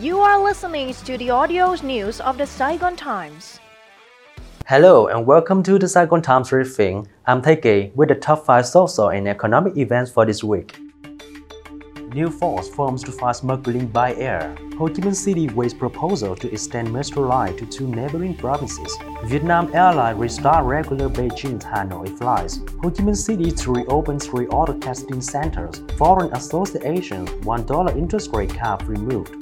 You are listening to the audio news of the Saigon Times. Hello and welcome to the Saigon Times briefing. I'm Taike with the top 5 social and economic events for this week. New force forms to fight smuggling by air. Ho Chi Minh City weighs proposal to extend metro line to two neighboring provinces. Vietnam Airlines restart regular Beijing-Hanoi flights. Ho Chi Minh City to reopen three auto testing centers. Foreign associations $1 interest rate cap removed.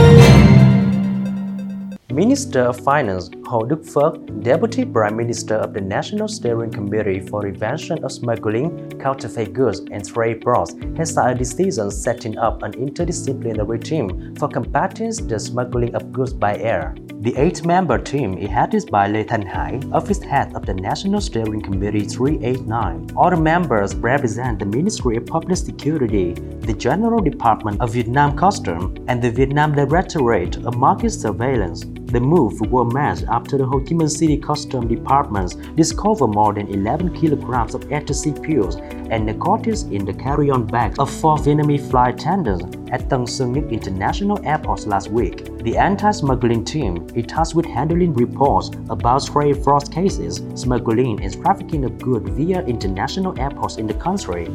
Minister of Finance Ho Đức Phước, Deputy Prime Minister of the National Steering Committee for Prevention of Smuggling, Counterfeit Goods and Trade Frauds, has signed a decision setting up an interdisciplinary team for combating the smuggling of goods by air. The eight-member team is headed by Lê Thanh Hải, Office Head of the National Steering Committee 389. All the members represent the Ministry of Public Security, the General Department of Vietnam Customs, and the Vietnam Directorate of Market Surveillance. The move was made after the Ho Chi Minh City Customs Department discovered more than 11 kilograms of ecstasy pills and narcotics in the carry-on bags of four Vietnamese flight attendants at Tân Sơn Nhất International Airport last week. The anti-smuggling team is tasked with handling reports about trade fraud cases, smuggling and trafficking of goods via international airports in the country.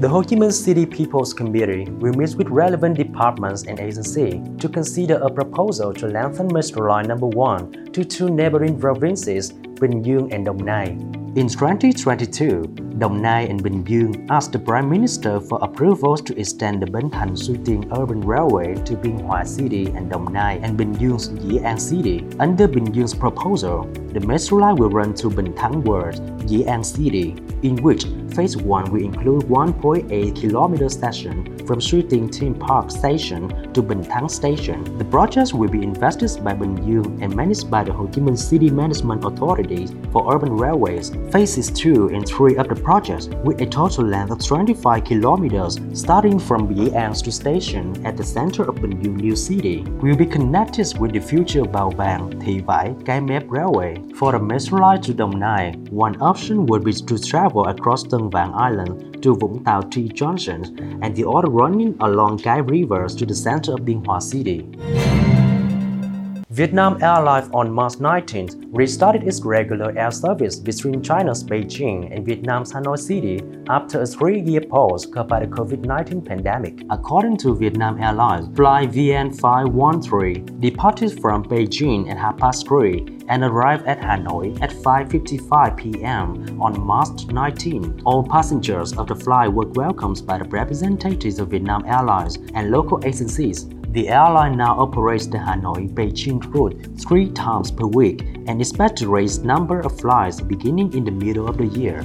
The Ho Chi Minh City People's Committee will meet with relevant departments and agencies to consider a proposal to lengthen Metro Line Number 1 to two neighboring provinces, Bình Dương and Đồng Nai. In 2022, Đồng Nai and Bình Dương asked the Prime Minister for approvals to extend the Bến Thành Suối Tiên Urban Railway to Biên Hòa City and Đồng Nai and Bình Dương Dĩ An City. Under Bình Dương proposal, the metro line will run to Bình Thắng Ward, Dĩ An City, in which Phase 1 will include 1.8 km section from Suối Tiên Theme Park Station to Bình Thắng Station. The project will be invested by Bình Dương and managed by the Ho Chi Minh City Management Authority for Urban Railways. Phases 2 and 3 of the project, with a total length of 25 kilometers, starting from An to station at the center of Bình New City, will be connected with the future Bàu Bàng, Thị Vải, Cái Mép Railway. For the metro line to Đồng Nai, one option would be to travel across Tân Vàng Island to Vũng Tàu T Junction and the other running along Cái rivers to the center of Biên Hòa City. Vietnam Airlines on March 19 restarted its regular air service between China's Beijing and Vietnam's Hanoi City after a three-year pause caused by the COVID-19 pandemic. According to Vietnam Airlines, flight VN513 departed from Beijing at half past 3 and arrived at Hanoi at 5.55 p.m. on March 19. All passengers of the flight were welcomed by the representatives of Vietnam Airlines and local agencies. The airline now operates the Hanoi-Beijing route three times per week and expects to raise number of flights beginning in the middle of the year.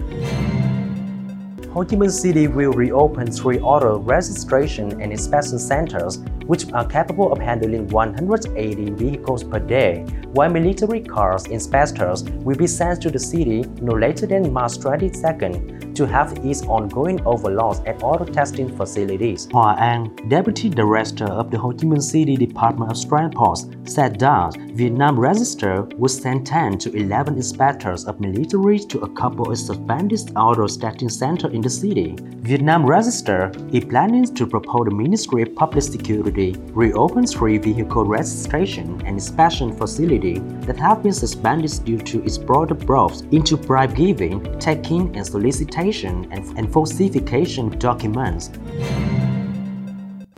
Ho Chi Minh City will reopen three auto registration and inspection centers which are capable of handling 180 vehicles per day, while military cars inspectors will be sent to the city no later than March 22nd to have its ongoing overloads at auto testing facilities. Hoa An, Deputy Director of the Ho Chi Minh City Department of Transport, said that Vietnam Register would send 10 to 11 inspectors of military to a couple of suspended auto testing centers in the city. Vietnam Register is planning to propose the Ministry of Public Security reopen three vehicle registration and inspection facilities that have been suspended due to its broader growth into bribe giving, taking, and solicitation and, and falsification documents.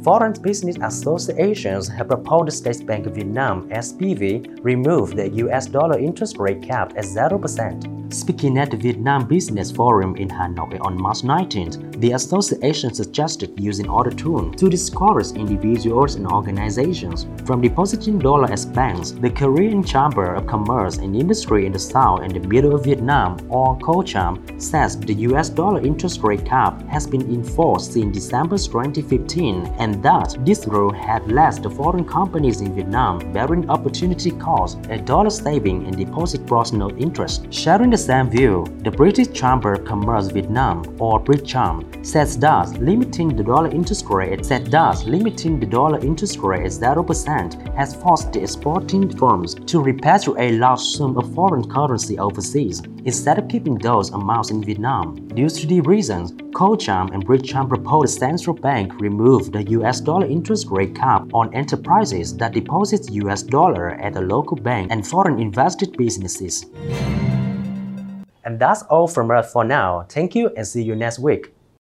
Foreign Business Associations have proposed State Bank of Vietnam SBV remove the US dollar interest rate cap at 0%. Speaking at the Vietnam Business Forum in Hanoi on March 19th, the association suggested using other tools to discourage individuals and organizations from depositing dollar as banks. The Korean Chamber of Commerce and Industry in the South and the Middle of Vietnam, or KoCham, says the US dollar interest rate cap has been enforced since December 2015 and that this rule had led the foreign companies in Vietnam bearing opportunity cost, a dollar saving and deposit note interest. Sharing the same view, the British Chamber of Commerce Vietnam, or BritCham, says that limiting the dollar interest rate said that limiting the dollar interest rate at 0% has forced the exporting firms to repatriate a large sum of foreign currency overseas instead of keeping those amounts in Vietnam. Due to these reasons, KoCham and BritCham proposed the central bank remove the US dollar interest rate cap on enterprises that deposit US dollar at a local bank and foreign invested businesses. And that's all from us for now. Thank you and see you next week.